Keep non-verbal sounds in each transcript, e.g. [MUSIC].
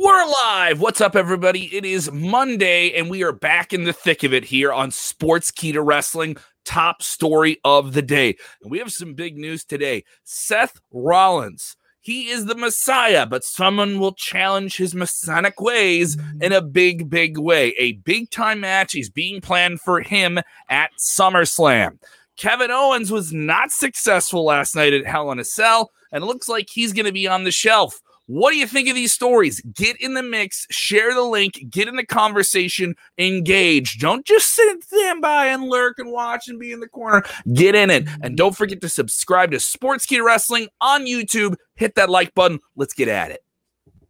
We're live. What's up, everybody? It is Monday, and we are back in the thick of it here on Sportskeeda Wrestling. Top story of the day. And we have some big news today. Seth Rollins. He is the Messiah, but someone will challenge his Masonic ways in a big, big way. A big time match is being planned for him at SummerSlam. Kevin Owens was not successful last night at Hell in a Cell, and it looks like he's going to be on the shelf. What do you think of these stories? Get in the mix, share the link, get in the conversation, engage. Don't just sit stand by and lurk and watch and be in the corner. Get in it. And don't forget to subscribe to Sportskeeda Wrestling on YouTube. Hit that like button. Let's get at it.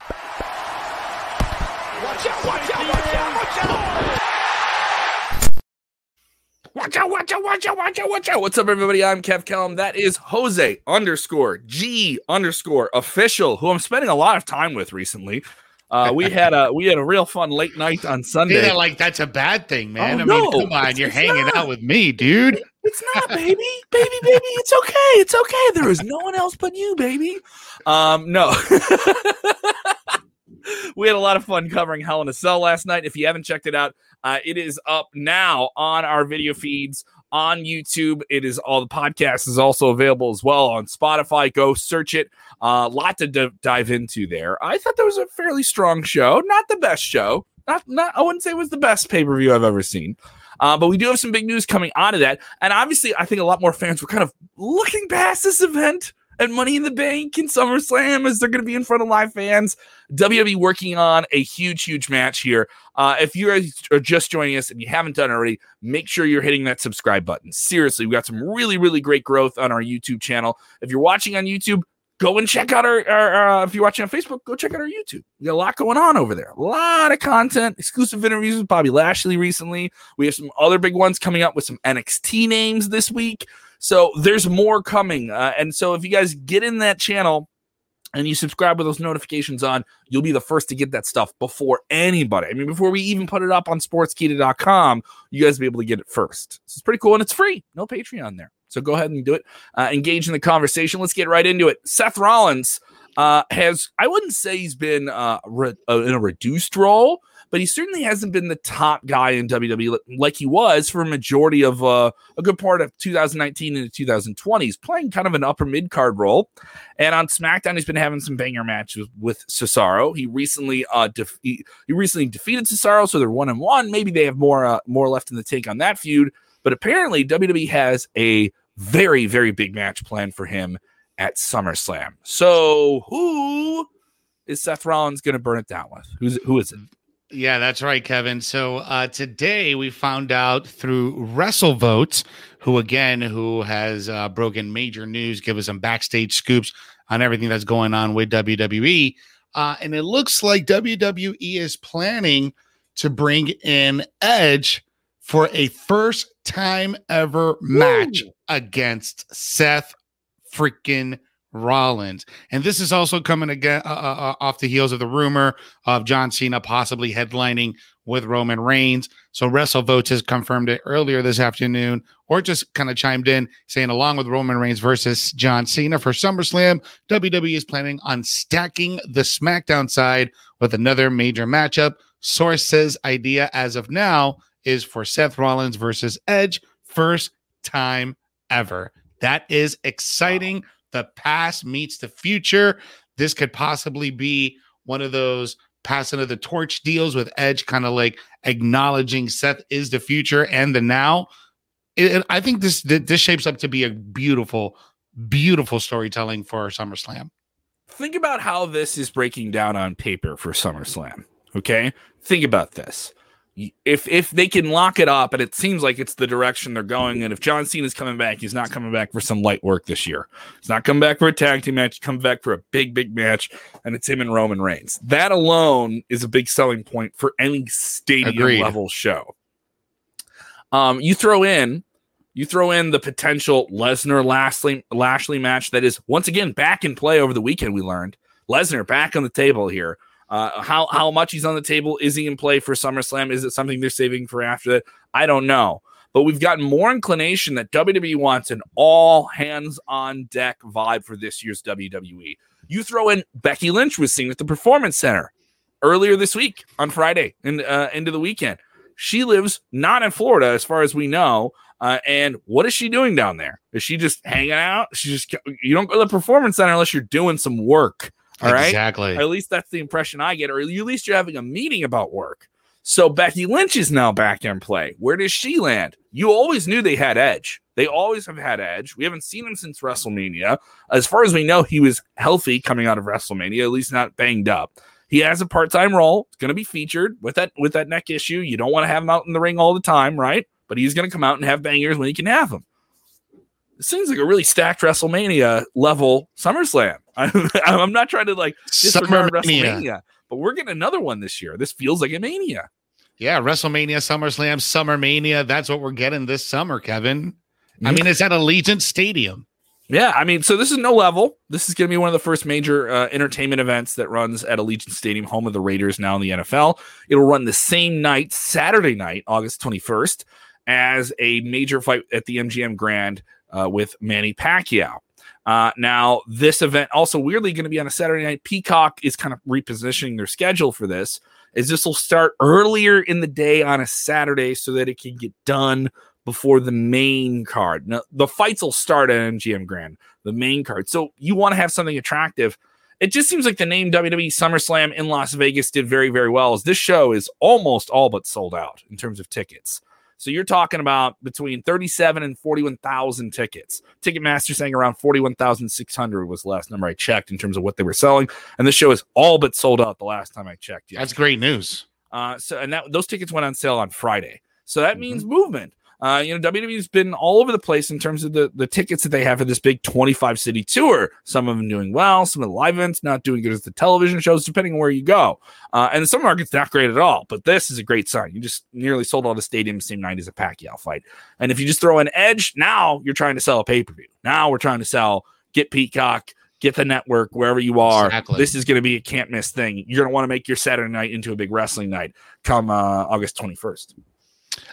Watch out, watch out, watch out. Watch out, watch out, watch out, watch out, watch out. What's up, everybody? I'm Kev Kellam. That is Jose underscore G underscore official, who I'm spending a lot of time with recently. Uh, we [LAUGHS] had a we had a real fun late night on Sunday. Yeah, like that's a bad thing, man. Oh, I mean, no, come on, you're hanging not. out with me, dude. It's not, [LAUGHS] baby, baby, baby. It's okay. It's okay. There is no one else but you, baby. Um, no. [LAUGHS] we had a lot of fun covering Hell in a Cell last night. If you haven't checked it out, uh, it is up now on our video feeds on YouTube. It is all the podcast is also available as well on Spotify. Go search it. A uh, lot to d- dive into there. I thought that was a fairly strong show. Not the best show. Not not. I wouldn't say it was the best pay per view I've ever seen. Uh, but we do have some big news coming out of that. And obviously, I think a lot more fans were kind of looking past this event and Money in the Bank and SummerSlam as they're going to be in front of live fans. WWE working on a huge, huge match here. Uh, if you are just joining us and you haven't done already, make sure you're hitting that subscribe button. Seriously, we got some really, really great growth on our YouTube channel. If you're watching on YouTube, go and check out our, our uh, if you're watching on Facebook, go check out our YouTube. We got a lot going on over there. A lot of content, exclusive interviews with Bobby Lashley recently. We have some other big ones coming up with some NXT names this week. So there's more coming. Uh, and so if you guys get in that channel, and you subscribe with those notifications on, you'll be the first to get that stuff before anybody. I mean, before we even put it up on sportskeeda.com, you guys will be able to get it first. So it's pretty cool and it's free. No Patreon there. So go ahead and do it. Uh, engage in the conversation. Let's get right into it. Seth Rollins uh, has, I wouldn't say he's been uh, re- uh, in a reduced role, but he certainly hasn't been the top guy in WWE like he was for a majority of uh, a good part of 2019 into 2020. He's playing kind of an upper mid card role, and on SmackDown he's been having some banger matches with Cesaro. He recently uh def- he, he, recently defeated Cesaro, so they're one and one. Maybe they have more uh, more left in the tank on that feud, but apparently WWE has a very very big match planned for him at SummerSlam. So who is Seth Rollins going to burn it down with? Who's who is it? Yeah, that's right, Kevin. So uh, today we found out through WrestleVotes, who again, who has uh, broken major news, give us some backstage scoops on everything that's going on with WWE, uh, and it looks like WWE is planning to bring in Edge for a first time ever match Ooh. against Seth freaking Rollins. And this is also coming again uh, uh, uh, off the heels of the rumor of John Cena possibly headlining with Roman Reigns. So WrestleVotes has confirmed it earlier this afternoon, or just kind of chimed in saying, along with Roman Reigns versus John Cena for SummerSlam, WWE is planning on stacking the SmackDown side with another major matchup. Source says idea as of now is for Seth Rollins versus Edge, first time ever. That is exciting. Wow the past meets the future. This could possibly be one of those passing of the torch deals with Edge, kind of like acknowledging Seth is the future and the now. It, I think this this shapes up to be a beautiful, beautiful storytelling for SummerSlam. Think about how this is breaking down on paper for SummerSlam. Okay, think about this if if they can lock it up, and it seems like it's the direction they're going, and if John Cena's coming back, he's not coming back for some light work this year. He's not coming back for a tag team match. He's coming back for a big, big match, and it's him and Roman Reigns. That alone is a big selling point for any stadium Agreed. level show. Um, you throw in, you throw in the potential Lesnar Lashley Lashley match that is once again back in play over the weekend. We learned Lesnar back on the table here. Uh, how how much he's on the table? Is he in play for SummerSlam? Is it something they're saving for after that? I don't know. But we've gotten more inclination that WWE wants an all hands on deck vibe for this year's WWE. You throw in Becky Lynch was seen at the Performance Center. earlier this week on Friday and uh, into the weekend. She lives not in Florida, as far as we know. Uh, and what is she doing down there? Is she just hanging out? She just you don't go to the performance center unless you're doing some work. All right, exactly. At least that's the impression I get, or at least you're having a meeting about work. So Becky Lynch is now back in play. Where does she land? You always knew they had edge. They always have had edge. We haven't seen him since WrestleMania. As far as we know, he was healthy coming out of WrestleMania, at least not banged up. He has a part-time role. It's going to be featured with that with that neck issue. You don't want to have him out in the ring all the time, right? But he's going to come out and have bangers when he can have them. It seems like a really stacked WrestleMania level SummerSlam. I'm, [LAUGHS] I'm not trying to like disregard WrestleMania, but we're getting another one this year. This feels like a mania. Yeah, WrestleMania, SummerSlam, Summer Mania. That's what we're getting this summer, Kevin. I mean, it's at Allegiant Stadium. Yeah, I mean, so this is no level. This is going to be one of the first major uh, entertainment events that runs at Allegiant Stadium, home of the Raiders now in the NFL. It'll run the same night, Saturday night, August 21st, as a major fight at the MGM Grand uh, with Manny Pacquiao. Uh, now, this event also weirdly going to be on a Saturday night. Peacock is kind of repositioning their schedule for this. Is this will start earlier in the day on a Saturday so that it can get done before the main card. Now, the fights will start at MGM Grand, the main card. So you want to have something attractive. It just seems like the name WWE SummerSlam in Las Vegas did very, very well. As this show is almost all but sold out in terms of tickets. So you're talking about between 37 and 41,000 tickets. Ticketmaster saying around 41,600 was the last number I checked in terms of what they were selling. And this show is all but sold out the last time I checked. Yesterday. That's great news. Uh, so and that those tickets went on sale on Friday. So that mm-hmm. means movement. Uh, you know, WWE's been all over the place in terms of the, the tickets that they have for this big 25 city tour. Some of them doing well, some of the live events not doing good as the television shows, depending on where you go. Uh, and some markets not great at all, but this is a great sign. You just nearly sold out a stadium the same night as a Pacquiao fight. And if you just throw an edge, now you're trying to sell a pay per view. Now we're trying to sell, get Peacock, get the network wherever you are. Exactly. This is going to be a can't miss thing. You're going to want to make your Saturday night into a big wrestling night come uh, August 21st.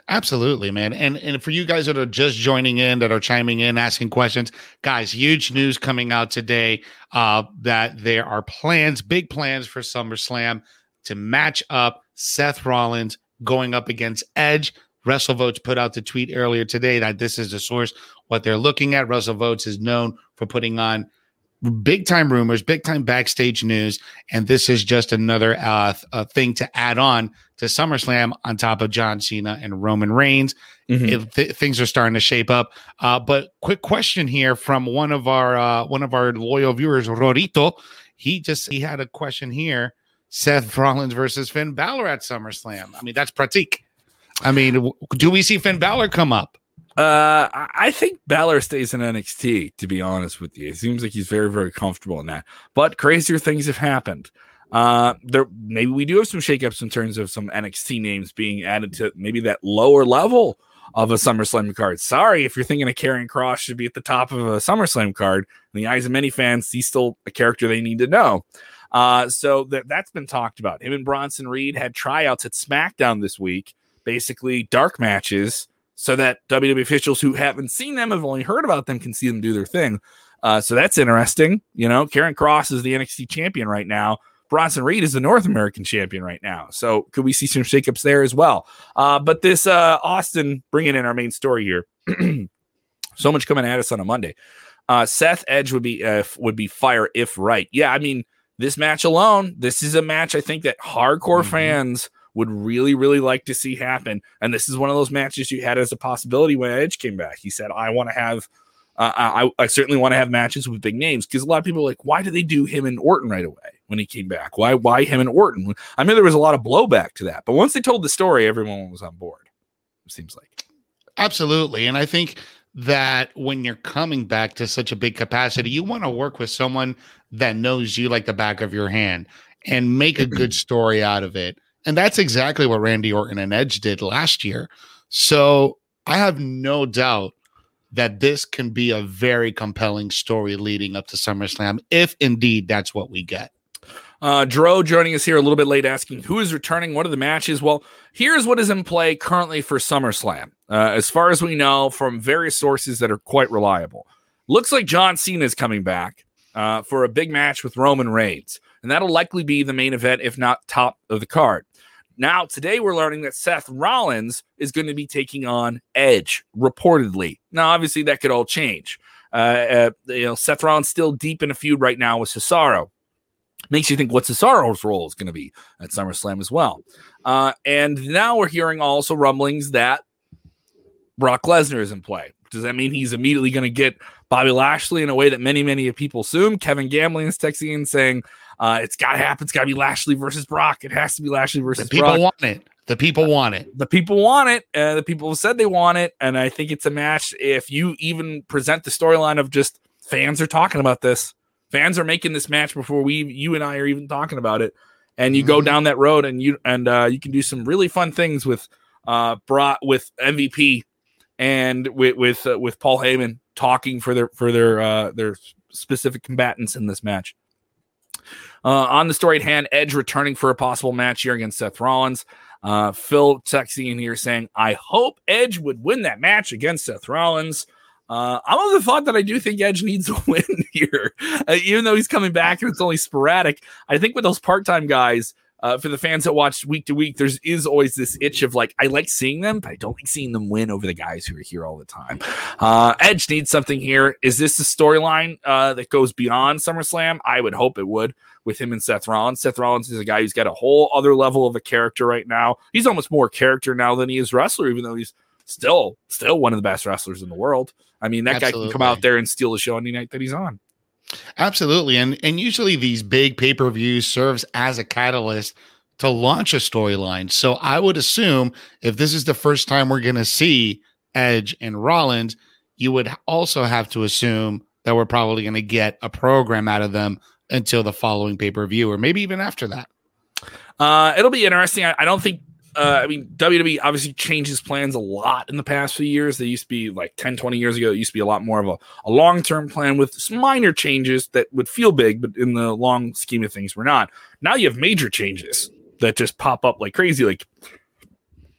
Absolutely, man. And and for you guys that are just joining in, that are chiming in, asking questions, guys, huge news coming out today uh, that there are plans, big plans for SummerSlam to match up Seth Rollins going up against Edge. WrestleVotes put out the tweet earlier today that this is the source what they're looking at. WrestleVotes is known for putting on big time rumors, big time backstage news, and this is just another uh, th- thing to add on to SummerSlam on top of John Cena and Roman Reigns. Mm-hmm. It, th- things are starting to shape up. Uh, but quick question here from one of our uh, one of our loyal viewers, Rorito. He just he had a question here: Seth Rollins versus Finn Balor at SummerSlam. I mean, that's pratique. I mean, do we see Finn Balor come up? Uh, I think Balor stays in NXT. To be honest with you, it seems like he's very, very comfortable in that. But crazier things have happened. Uh, there maybe we do have some shakeups in terms of some NXT names being added to maybe that lower level of a SummerSlam card. Sorry if you're thinking of Karrion Kross should be at the top of a SummerSlam card. In the eyes of many fans, he's still a character they need to know. Uh, so that that's been talked about. Him and Bronson Reed had tryouts at SmackDown this week, basically dark matches so that WWE officials who haven't seen them, have only heard about them, can see them do their thing. Uh, so that's interesting. You know, Karrion Kross is the NXT champion right now. Bronson Reed is the North American champion right now. So could we see some shakeups there as well? Uh, but this uh, Austin bringing in our main story here. [CLEARS THROAT] so much coming at us on a Monday. Uh, Seth Edge would be uh, would be fire if right. Yeah, I mean this match alone. This is a match I think that hardcore mm-hmm. fans would really, really like to see happen. And this is one of those matches you had as a possibility when Edge came back. He said, I want to have, uh, I, I certainly want to have matches with big names because a lot of people are like, why did they do him and Orton right away when he came back? Why, why him and Orton? I mean, there was a lot of blowback to that, but once they told the story, everyone was on board. It seems like. Absolutely. And I think that when you're coming back to such a big capacity, you want to work with someone that knows you like the back of your hand and make a good [CLEARS THROAT] story out of it. And that's exactly what Randy Orton and Edge did last year. So I have no doubt that this can be a very compelling story leading up to SummerSlam, if indeed that's what we get. Uh, Dro joining us here a little bit late asking who is returning, what are the matches? Well, here's what is in play currently for SummerSlam. Uh, as far as we know from various sources that are quite reliable, looks like John Cena is coming back uh, for a big match with Roman Reigns. And that'll likely be the main event, if not top of the card. Now, today we're learning that Seth Rollins is going to be taking on Edge, reportedly. Now, obviously, that could all change. Uh, uh, you know, Seth Rollins still deep in a feud right now with Cesaro. Makes you think what Cesaro's role is going to be at SummerSlam as well. Uh, and now we're hearing also rumblings that Brock Lesnar is in play. Does that mean he's immediately going to get Bobby Lashley in a way that many, many people assume? Kevin Gambling is texting in saying, uh, it's got to happen. It's got to be Lashley versus Brock. It has to be Lashley versus the people Brock. want it. The people want it. The people want it. Uh, the people have said they want it. And I think it's a match. If you even present the storyline of just fans are talking about this, fans are making this match before we, you and I are even talking about it. And you mm-hmm. go down that road and you, and uh, you can do some really fun things with, uh, Brock, with MVP and with, with, uh, with Paul Heyman talking for their, for their, uh, their specific combatants in this match. Uh, on the story at hand, Edge returning for a possible match here against Seth Rollins. Uh, Phil texting in here saying, I hope Edge would win that match against Seth Rollins. Uh, I'm of the thought that I do think Edge needs a [LAUGHS] win here, uh, even though he's coming back and it's only sporadic. I think with those part time guys, uh, for the fans that watch week to week, there's is always this itch of like, I like seeing them, but I don't like seeing them win over the guys who are here all the time. Uh, Edge needs something here. Is this a storyline uh, that goes beyond SummerSlam? I would hope it would with him and Seth Rollins. Seth Rollins is a guy who's got a whole other level of a character right now. He's almost more character now than he is wrestler, even though he's still still one of the best wrestlers in the world. I mean, that Absolutely. guy can come out there and steal the show any night that he's on. Absolutely. And and usually these big pay-per-views serves as a catalyst to launch a storyline. So I would assume if this is the first time we're going to see Edge and Rollins, you would also have to assume that we're probably going to get a program out of them until the following pay per view, or maybe even after that. Uh, it'll be interesting. I, I don't think. Uh, I mean, WWE obviously changes plans a lot in the past few years. They used to be like 10, 20 years ago, it used to be a lot more of a, a long term plan with minor changes that would feel big, but in the long scheme of things, we're not. Now you have major changes that just pop up like crazy. Like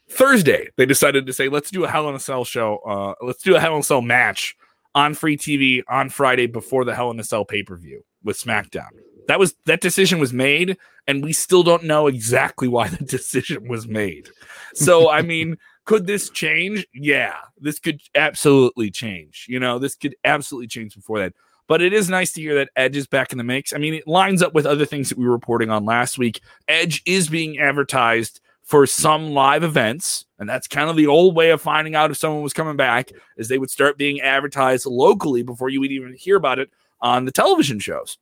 Thursday, they decided to say, let's do a Hell in a Cell show. Uh, let's do a Hell in a Cell match on free TV on Friday before the Hell in a Cell pay per view with SmackDown. That was that decision was made, and we still don't know exactly why [LAUGHS] the decision was made. So, I [LAUGHS] mean, could this change? Yeah, this could absolutely change. You know, this could absolutely change before that. But it is nice to hear that Edge is back in the mix. I mean, it lines up with other things that we were reporting on last week. Edge is being advertised for some live events, and that's kind of the old way of finding out if someone was coming back, is they would start being advertised locally before you would even hear about it on the television shows.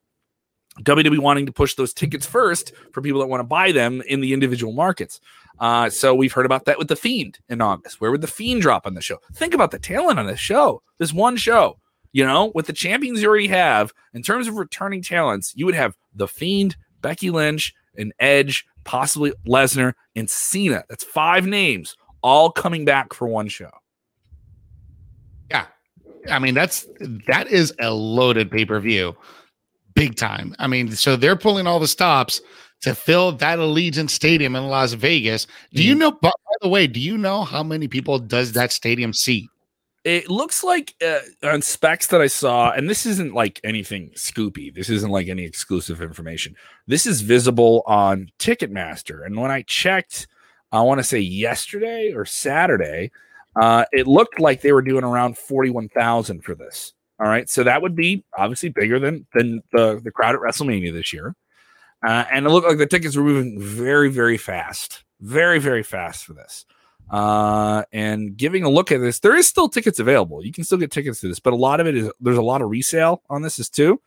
WWE wanting to push those tickets first for people that want to buy them in the individual markets. Uh, so we've heard about that with the Fiend in August. Where would the Fiend drop on the show? Think about the talent on this show. This one show, you know, with the champions you already have in terms of returning talents, you would have the Fiend, Becky Lynch, and Edge, possibly Lesnar, and Cena. That's five names all coming back for one show. Yeah, I mean, that's that is a loaded pay per view, big time. I mean, so they're pulling all the stops to fill that Allegiant Stadium in Las Vegas. Do mm. you know? By the way, do you know how many people does that stadium seat? It looks like uh, on specs that I saw, and this isn't like anything scoopy. This isn't like any exclusive information. This is visible on Ticketmaster, and when I checked, I want to say yesterday or Saturday, uh, it looked like they were doing around 41,000 for this. All right. So that would be obviously bigger than, than the, the crowd at WrestleMania this year. Uh, and it looked like the tickets were moving very, very fast, very, very fast for this. Uh, and giving a look at this, there is still tickets available. You can still get tickets to this, but a lot of it is there's a lot of resale on this is too.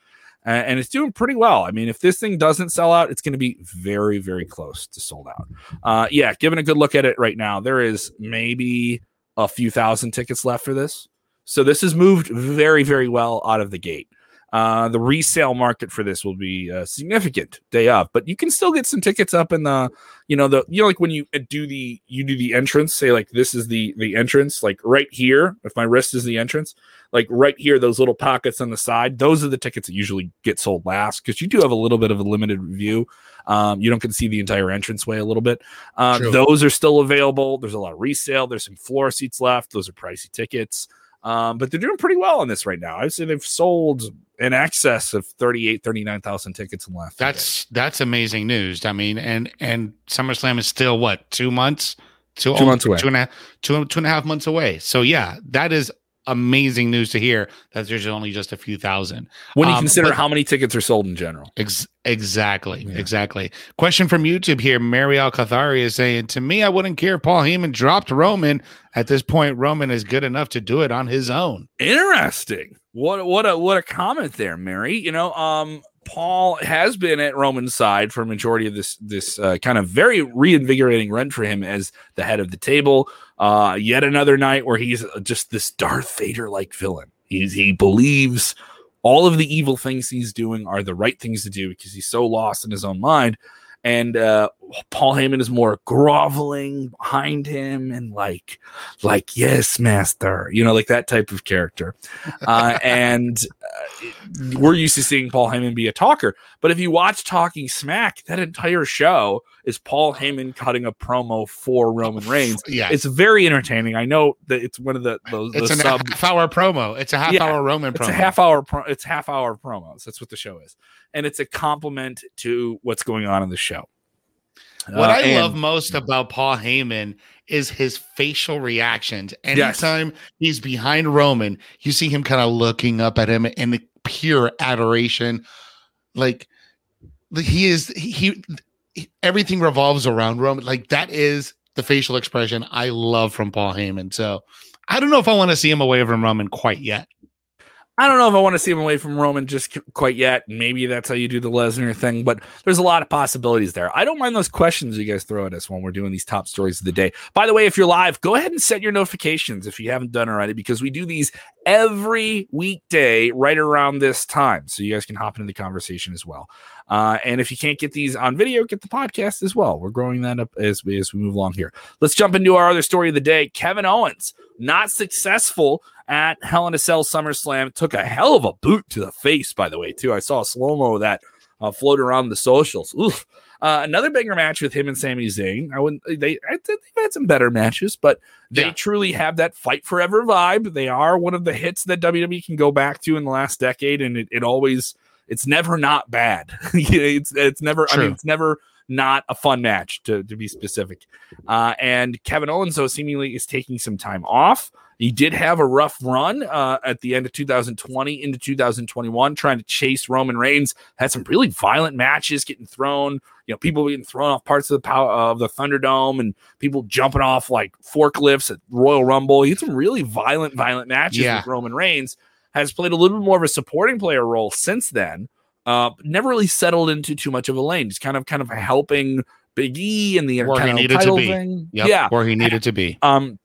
Uh, and it's doing pretty well. I mean, if this thing doesn't sell out, it's going to be very, very close to sold out. Uh, yeah, giving a good look at it right now, there is maybe a few thousand tickets left for this. So this has moved very, very well out of the gate. Uh, the resale market for this will be uh, significant day of, but you can still get some tickets up in the, you know, the you know like when you uh, do the you do the entrance, say like this is the the entrance, like right here. If my wrist is the entrance, like right here, those little pockets on the side, those are the tickets that usually get sold last because you do have a little bit of a limited view. Um, you don't get to see the entire entranceway a little bit. Uh, those are still available. There's a lot of resale. There's some floor seats left. Those are pricey tickets. Um, but they're doing pretty well on this right now. I'd say they've sold in excess of 38, 39,000 tickets in the last. That's that's amazing news. I mean, and and SummerSlam is still what two months, two, two months away, two and a half, two, two and a half months away. So yeah, that is amazing news to hear that there's only just a few thousand. When you um, consider how many tickets are sold in general. Ex- exactly. Yeah. Exactly. Question from YouTube here. Mary Alcathari is saying, To me, I wouldn't care if Paul Heyman dropped Roman. At this point, Roman is good enough to do it on his own. Interesting. What what a what a comment there, Mary. You know, um, Paul has been at Roman's side for a majority of this this uh, kind of very reinvigorating run for him as the head of the table. Uh, yet another night where he's just this Darth Vader like villain. He's, he believes all of the evil things he's doing are the right things to do because he's so lost in his own mind and uh, Paul Heyman is more groveling behind him and like, like yes, master, you know, like that type of character. Uh, [LAUGHS] and uh, we're used to seeing Paul Heyman be a talker, but if you watch Talking Smack, that entire show is Paul Heyman cutting a promo for Roman [LAUGHS] Reigns. Yeah, it's very entertaining. I know that it's one of the those. It's a sub- half hour promo. It's a half yeah, hour Roman. Promo. It's a half hour. Pro- it's half hour promos. That's what the show is and it's a compliment to what's going on in the show. What uh, I and, love most about Paul Heyman is his facial reactions. Anytime yes. he's behind Roman, you see him kind of looking up at him in the pure adoration. Like he is he, he everything revolves around Roman. Like that is the facial expression I love from Paul Heyman. So I don't know if I want to see him away from Roman quite yet. I don't know if I want to see him away from Roman just quite yet. Maybe that's how you do the Lesnar thing, but there's a lot of possibilities there. I don't mind those questions you guys throw at us when we're doing these top stories of the day. By the way, if you're live, go ahead and set your notifications if you haven't done already, because we do these every weekday right around this time. So you guys can hop into the conversation as well. Uh, and if you can't get these on video, get the podcast as well. We're growing that up as we, as we move along here. Let's jump into our other story of the day. Kevin Owens, not successful at Hell in a Cell SummerSlam. Took a hell of a boot to the face, by the way, too. I saw a slow mo that uh, float around the socials. Oof. Uh, another banger match with him and Sami Zayn. I wouldn't. They I, they've had some better matches, but they yeah. truly have that fight forever vibe. They are one of the hits that WWE can go back to in the last decade, and it, it always it's never not bad. [LAUGHS] it's it's never. True. I mean, it's never not a fun match to, to be specific. Uh, and Kevin Owens, though, seemingly is taking some time off. He did have a rough run uh, at the end of 2020 into 2021, trying to chase Roman Reigns. Had some really violent matches getting thrown. You know, people getting thrown off parts of the power of the Thunderdome, and people jumping off like forklifts at Royal Rumble. He had some really violent, violent matches yeah. with Roman Reigns. Has played a little bit more of a supporting player role since then. Uh, never really settled into too much of a lane. Just kind of kind of helping Big E and the where he needed to be. Yep, yeah, where he needed to be. Um,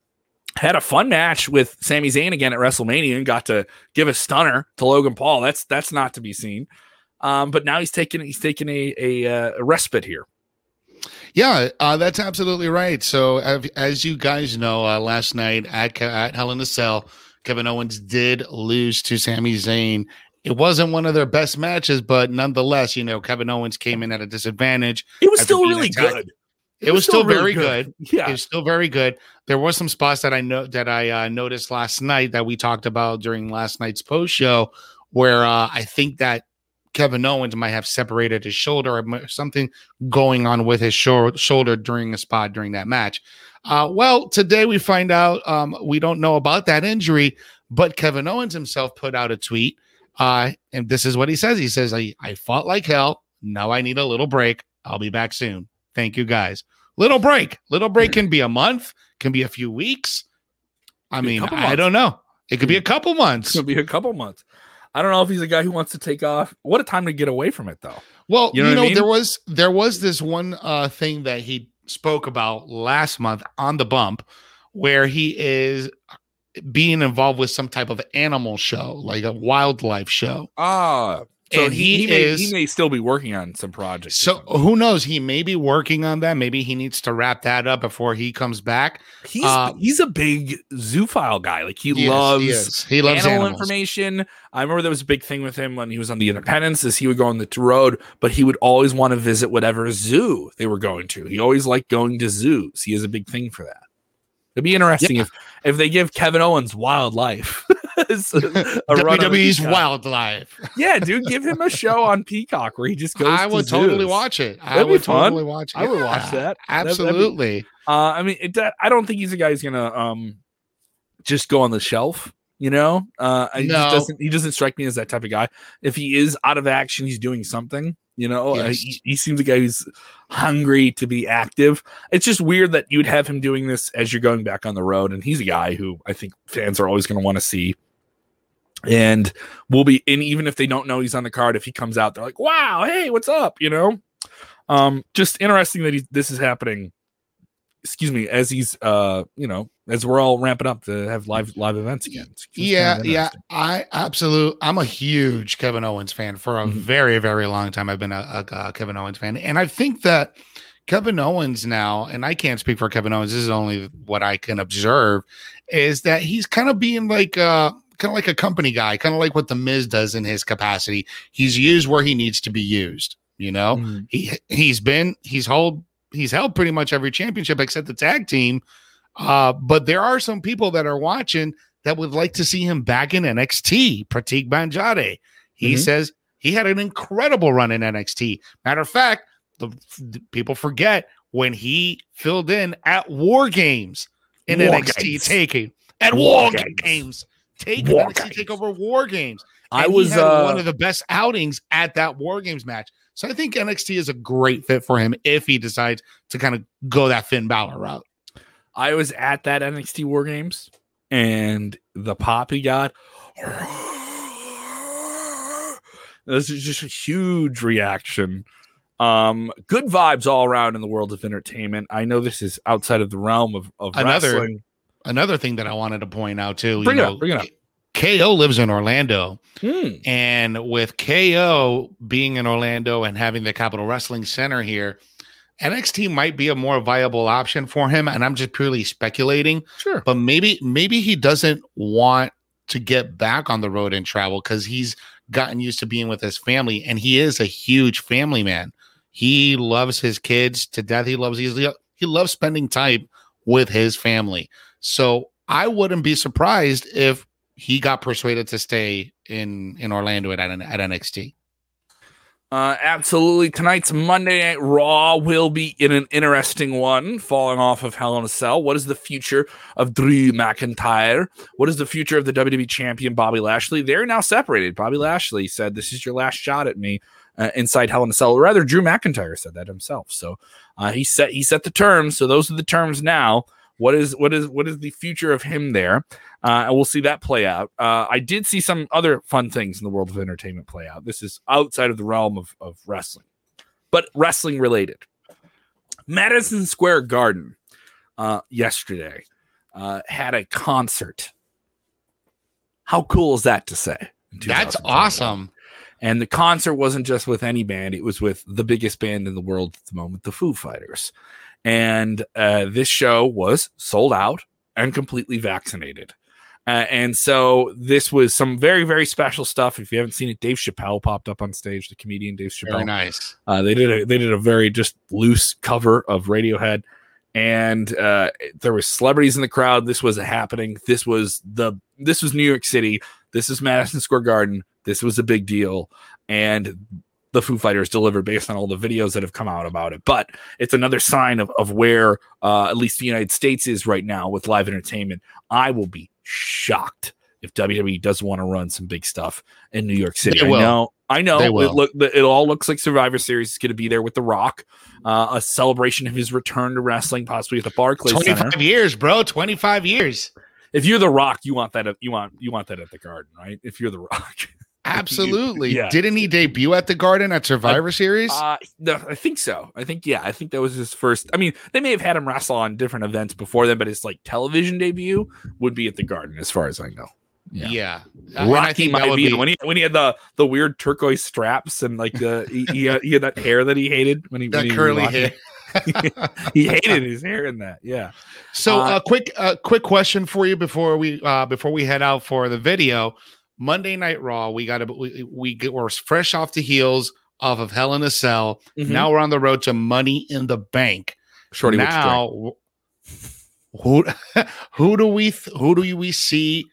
had a fun match with Sami Zayn again at WrestleMania and got to give a stunner to Logan Paul. That's that's not to be seen. Um, but now he's taking he's taking a a, uh, a respite here. Yeah, uh, that's absolutely right. So as you guys know, uh, last night at at Hell in a Cell, Kevin Owens did lose to Sami Zayn it wasn't one of their best matches, but nonetheless, you know, Kevin Owens came in at a disadvantage. It was still really attacked. good. It, it was, was, still, really very good. good. Yeah, it was still very good. There were some spots that I know that I uh, noticed last night that we talked about during last night's post show, where uh, I think that Kevin Owens might have separated his shoulder or something going on with his shoulder during a spot during that match. Uh, well, today we find out um, we don't know about that injury, but Kevin Owens himself put out a tweet uh, and this is what he says. He says, I, I fought like hell. Now I need a little break. I'll be back soon. Thank you guys. Little break. Little break can be a month, can be a few weeks. I mean, I don't know. It could be a couple months. It could be a couple months. I don't know if he's a guy who wants to take off. What a time to get away from it, though. Well, you know, you know I mean? there was there was this one uh, thing that he spoke about last month on the bump, where he is being involved with some type of animal show, like a wildlife show. Ah, so and he, he, may, is, he may still be working on some projects. So who knows? He may be working on that. Maybe he needs to wrap that up before he comes back. He's uh, he's a big zoophile guy. Like he, he loves is, he, he loves animal animals. information. I remember there was a big thing with him when he was on the Independence. Is he would go on the road, but he would always want to visit whatever zoo they were going to. He always liked going to zoos. He has a big thing for that. It'd be interesting yeah. if if they give Kevin Owens wildlife. [LAUGHS] [LAUGHS] was a run on the WWE's Wildlife. [LAUGHS] Yeah, dude, give him a show on Peacock where he just goes. I to would totally zoos. watch it. I That'd be would fun. totally watch it. I would watch that. That'd- that'd be- Absolutely. Uh, I mean, it, I don't think he's a guy who's gonna um just go on the shelf. You know, uh, he No. just doesn't. He doesn't strike me as that type of guy. If he is out of action, he's doing something. You know, Uh, he, he seems a guy who's hungry to be active. It's just weird that you'd have him doing this as you're going back on the road, and he's a guy who I think fans are always going to want to see. And we'll be, and even if they don't know he's on the card, if he comes out, they're like, "Wow, hey, what's up?" You know, um, just interesting that he, this is happening. Excuse me, as he's, uh, you know, as we're all ramping up to have live live events again. Just kind Yeah, of yeah. I absolutely. I'm a huge Kevin Owens fan for a Mhm. very, very long time. I've been a, a, a Kevin Owens fan, and I think that Kevin Owens now, and I can't speak for Kevin Owens. This is only what I can observe, is that he's kind of being like uh kind of like a company guy, kind of like what the Miz does in his capacity. He's used where he needs to be used. You know, Mhm. he he's been he's held he's held pretty much every championship except the tag team. Uh, but there are some people that are watching that would like to see him back in NXT. Pratik Banjade. He Mhm. says he had an incredible run in NXT. Matter of fact, the, the people forget when he filled in at War Games in War NXT Games. taking at War War, Games. Games. Take War NXT Games. take over War Games. I And he was uh, one of the best outings at that War Games match. So I think NXT is a great fit for him if he decides to kind of go that Finn Balor route. I was at that NXT War Games, and the pop he got. This is just a huge reaction. Um, good vibes all around in the world of entertainment. I know this is outside of the realm of, of Another- wrestling. Another thing that I wanted to point out too, Bring you it know, up, bring it up. KO lives in Orlando, Hmm. and with KO being in Orlando and having the Capitol Wrestling Center here, NXT might be a more viable option for him. And I'm just purely speculating, Sure. but maybe maybe he doesn't want to get back on the road and travel because he's gotten used to being with his family, and he is a huge family man. He loves his kids to death. He loves he, he loves spending time with his family. So I wouldn't be surprised if he got persuaded to stay in in Orlando at, at NXT. Uh, absolutely. Tonight's Monday Night Raw will be in an interesting one, falling off of Hell in a Cell. What is the future of Drew McIntyre? What is the future of the WWE champion Bobby Lashley? They're now separated. Bobby Lashley said, "This is your last shot at me." Uh, inside Hell in a Cell, or rather, Drew McIntyre said that himself. So uh, he set he set the terms. So those are the terms now. What is what is what is the future of him there? Uh, and we'll see that play out. Uh, I did see some other fun things in the world of entertainment play out. This is outside of the realm of, of wrestling, but wrestling related. Madison Square Garden uh, yesterday uh, had a concert. How cool is that to say? That's awesome. And the concert wasn't just with any band, it was with the biggest band in the world at the moment, the Foo Fighters. And uh, this show was sold out and completely vaccinated. Uh, and so this was some very, very special stuff. If you haven't seen it, Dave Chappelle popped up on stage, the comedian Dave Chappelle. Very nice. Uh, they did a they did a very just loose cover of Radiohead, and uh, there was celebrities in the crowd. This was happening. This was the this was New York City. This is Madison Square Garden. This was a big deal, and the Foo Fighters delivered based on all the videos that have come out about it. But it's another sign of of where uh, at least the United States is right now with live entertainment. I will be shocked if WWE does want to run some big stuff in New York City. I know, I know. It look, it all looks like Survivor Series is going to be there with The Rock, uh, a celebration of his return to wrestling, possibly at the Barclays Center. 25 years, bro. 25 years. If you're The Rock, you want that. At, you want you want that at the Garden, right? If you're The Rock, [LAUGHS] Absolutely. Yeah. Didn't he debut at the Garden at Survivor Series? uh, no, I think so. I think yeah. I think that was his first. I mean, they may have had him wrestle on different events before then, but his like television debut would be at the Garden, as far as I know. yeah. yeah. And I Rocky think might be, be- when he when he had the the weird turquoise straps and like the he, he, had, he had that hair that he hated when he when that he curly hair. [LAUGHS] he hated his hair in that. Yeah. So, Uh, a quick, uh, quick question for you before we uh, before we head out for the video. Monday Night Raw. We got to we, we get we're fresh off the heels off of Hell in a Cell. Mhm. Now we're on the road to Money in the Bank. Shorty now, now, who [LAUGHS] who do we th- who do we see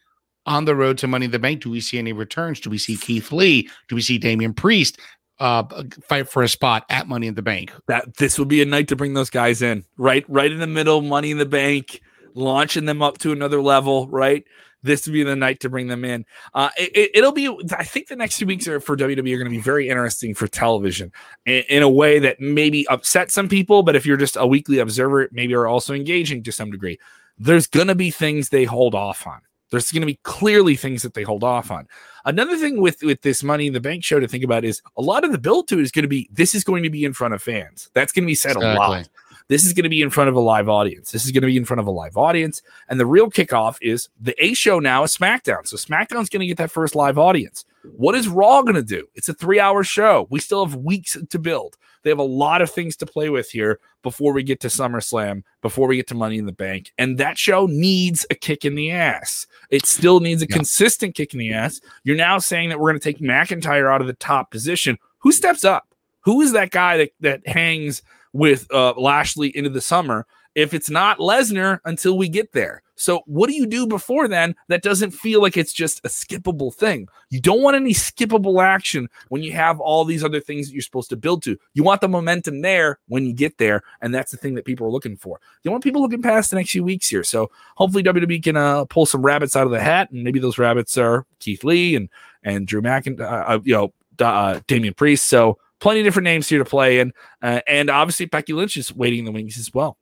on the road to Money in the Bank? Do we see any returns? Do we see Keith Lee? Do we see Damian Priest uh, fight for a spot at Money in the Bank? That this would be a night to bring those guys in, right? Right in the middle, Money in the Bank, launching them up to another level, right? This would be the night to bring them in. Uh, it, will be. I think the next two weeks are for WWE are going to be very interesting for television in, in, a way that maybe upset some people, but if you're just a weekly observer, maybe are also engaging to some degree. There's going to be things they hold off on. There's going to be clearly things that they hold off on. Another thing with with this Money in the Bank show to think about is a lot of the build to is going to be this is going to be in front of fans. That's going to be said exactly. a lot. This is going to be in front of a live audience. This is going to be in front of a live audience. And the real kickoff is the A show now is SmackDown. So SmackDown's going to get that first live audience. What is Raw going to do? It's a three hour show. We still have weeks to build. They have a lot of things to play with here before we get to SummerSlam, before we get to Money in the Bank. And that show needs a kick in the ass. It still needs a yeah. consistent kick in the ass. You're now saying that we're going to take McIntyre out of the top position. Who steps up? Who is that guy that, that hangs with uh, Lashley into the summer? if it's not Lesnar until we get there. So, what do you do before then that doesn't feel like it's just a skippable thing? You don't want any skippable action when you have all these other things that you're supposed to build to. You want the momentum there when you get there, and that's the thing that people are looking for. You want people looking past the next few weeks here. So, hopefully, WWE can uh, pull some rabbits out of the hat, and maybe those rabbits are Keith Lee and and Drew McIntyre, uh, uh, you know, uh, Damian Priest. So, plenty of different names here to play, and uh, and obviously Becky Lynch is waiting in the wings as well.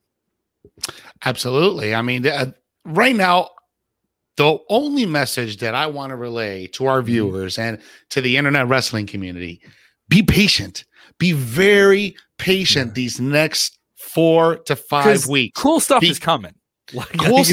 Absolutely. I mean, uh, right now, the only message that I want to relay to our mm-hmm. viewers and to the internet wrestling community be patient. Be very patient yeah. these next four to five weeks. Cool stuff be, is coming. [LAUGHS] Like, cool,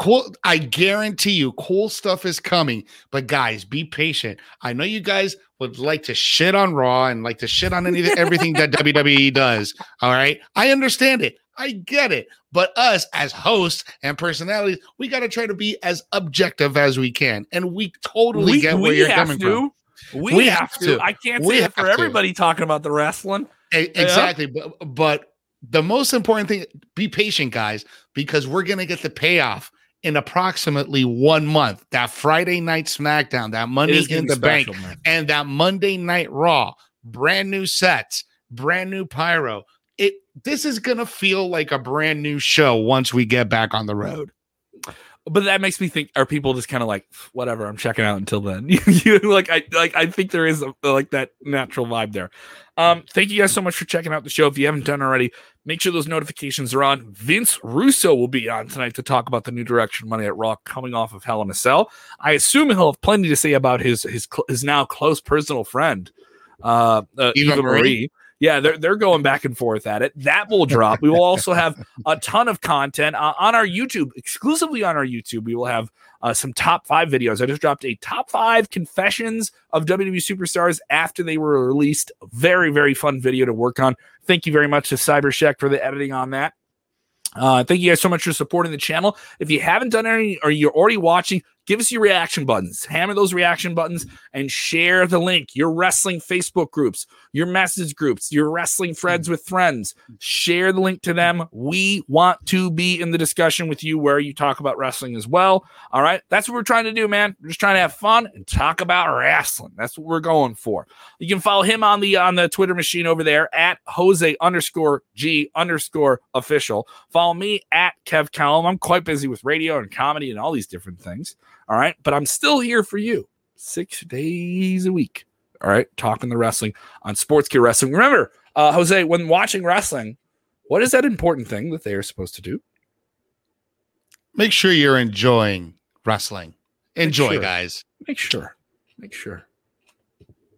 cool. I guarantee you, cool stuff is coming. But guys, be patient. I know you guys would like to shit on Raw and like to shit on any, everything that [LAUGHS] WWE does. All right, I understand it. I get it. But us as hosts and personalities, we got to try to be as objective as we can. And we totally we, get where you're coming to. from. We, we have, have to. to. I can't we say it for everybody to. talking about the wrestling. A- exactly. Yeah. But, but the most important thing, be patient, guys, because we're going to get the payoff in approximately one month. That Friday night SmackDown, that Monday in the special, Bank, man. and that Monday night Raw. Brand new sets, brand new pyro it this is gonna feel like a brand new show once we get back on the road. But that makes me think: Are people just kind of like, whatever? I'm checking out until then. [LAUGHS] you like, I like, I think there is a, like that natural vibe there. Um, thank you guys so much for checking out the show. If you haven't done already, make sure those notifications are on. Vince Russo will be on tonight to talk about the new direction money at Raw coming off of Hell in a Cell. I assume he'll have plenty to say about his his his now close personal friend, uh, uh Eva, Marie. Marie yeah, they're they're going back and forth at it. That will drop. We will also have a ton of content uh, on our YouTube, exclusively on our YouTube. We will have uh, some top five videos. I just dropped a top five confessions of WWE superstars after they were released. Very very fun video to work on. Thank you very much to Cybercheck for the editing on that. Uh, thank you guys so much for supporting the channel. If you haven't done any or you're already watching, give us your reaction buttons. Hammer those reaction buttons and share the link. Your wrestling Facebook groups, your message groups, your wrestling friends with friends. Share the link to them. We want to be in the discussion with you where you talk about wrestling as well. All right. That's what we're trying to do, man. We're just trying to have fun and talk about wrestling. That's what we're going for. You can follow him on the on the Twitter machine over there at Jose underscore G underscore official. Follow me at Kev Kellam. I'm quite busy with radio and comedy and all these different things. All right. But I'm still here for you six days a week. All right. Talking the wrestling on Sportskeeda Wrestling. Remember, uh, Jose, when watching wrestling, what is that important thing that they are supposed to do? Make sure you're enjoying wrestling. Enjoy, sure. guys. Make sure. Make sure.